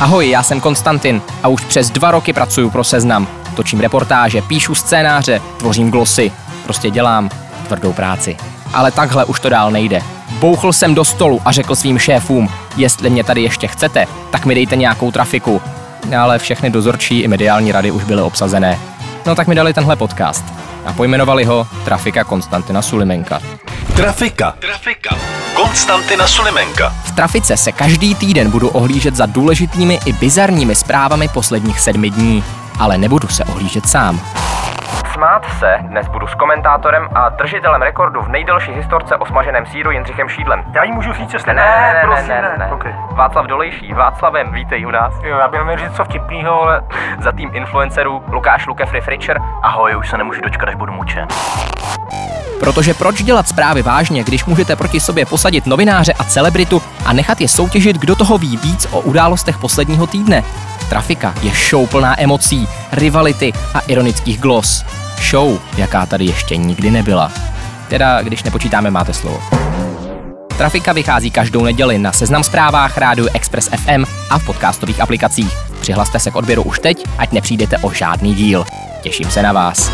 Ahoj, já jsem Konstantin a už přes dva roky pracuji pro Seznam. Točím reportáže, píšu scénáře, tvořím glosy. Prostě dělám tvrdou práci. Ale takhle už to dál nejde. Bouchl jsem do stolu a řekl svým šéfům, jestli mě tady ještě chcete, tak mi dejte nějakou trafiku. Ale všechny dozorčí i mediální rady už byly obsazené. No tak mi dali tenhle podcast a pojmenovali ho Trafika Konstantina Sulimenka. Trafika. Trafika. Konstantina Sulimenka. V Trafice se každý týden budu ohlížet za důležitými i bizarními zprávami posledních sedmi dní. Ale nebudu se ohlížet sám. Smát se dnes budu s komentátorem a držitelem rekordu v nejdelší historce o smaženém síru Jindřichem Šídlem. Já jí můžu říct, jestli Ne, ne, ne, prosím, ne, ne, ne. Okay. Václav Dolejší, Václavem, vítej u nás. Jo, já bych měl říct co vtipnýho, ale Za tým influencerů Lukáš Lukev Refricher. ahoj, už se nemůžu dočkat, až budu mučen. Protože proč dělat zprávy vážně, když můžete proti sobě posadit novináře a celebritu a nechat je soutěžit, kdo toho ví víc o událostech posledního týdne? Trafika je show plná emocí, rivality a ironických glos. Show, jaká tady ještě nikdy nebyla. Teda, když nepočítáme, máte slovo. Trafika vychází každou neděli na Seznam zprávách, rádiu Express FM a v podcastových aplikacích. Přihlaste se k odběru už teď, ať nepřijdete o žádný díl. Těším se na vás.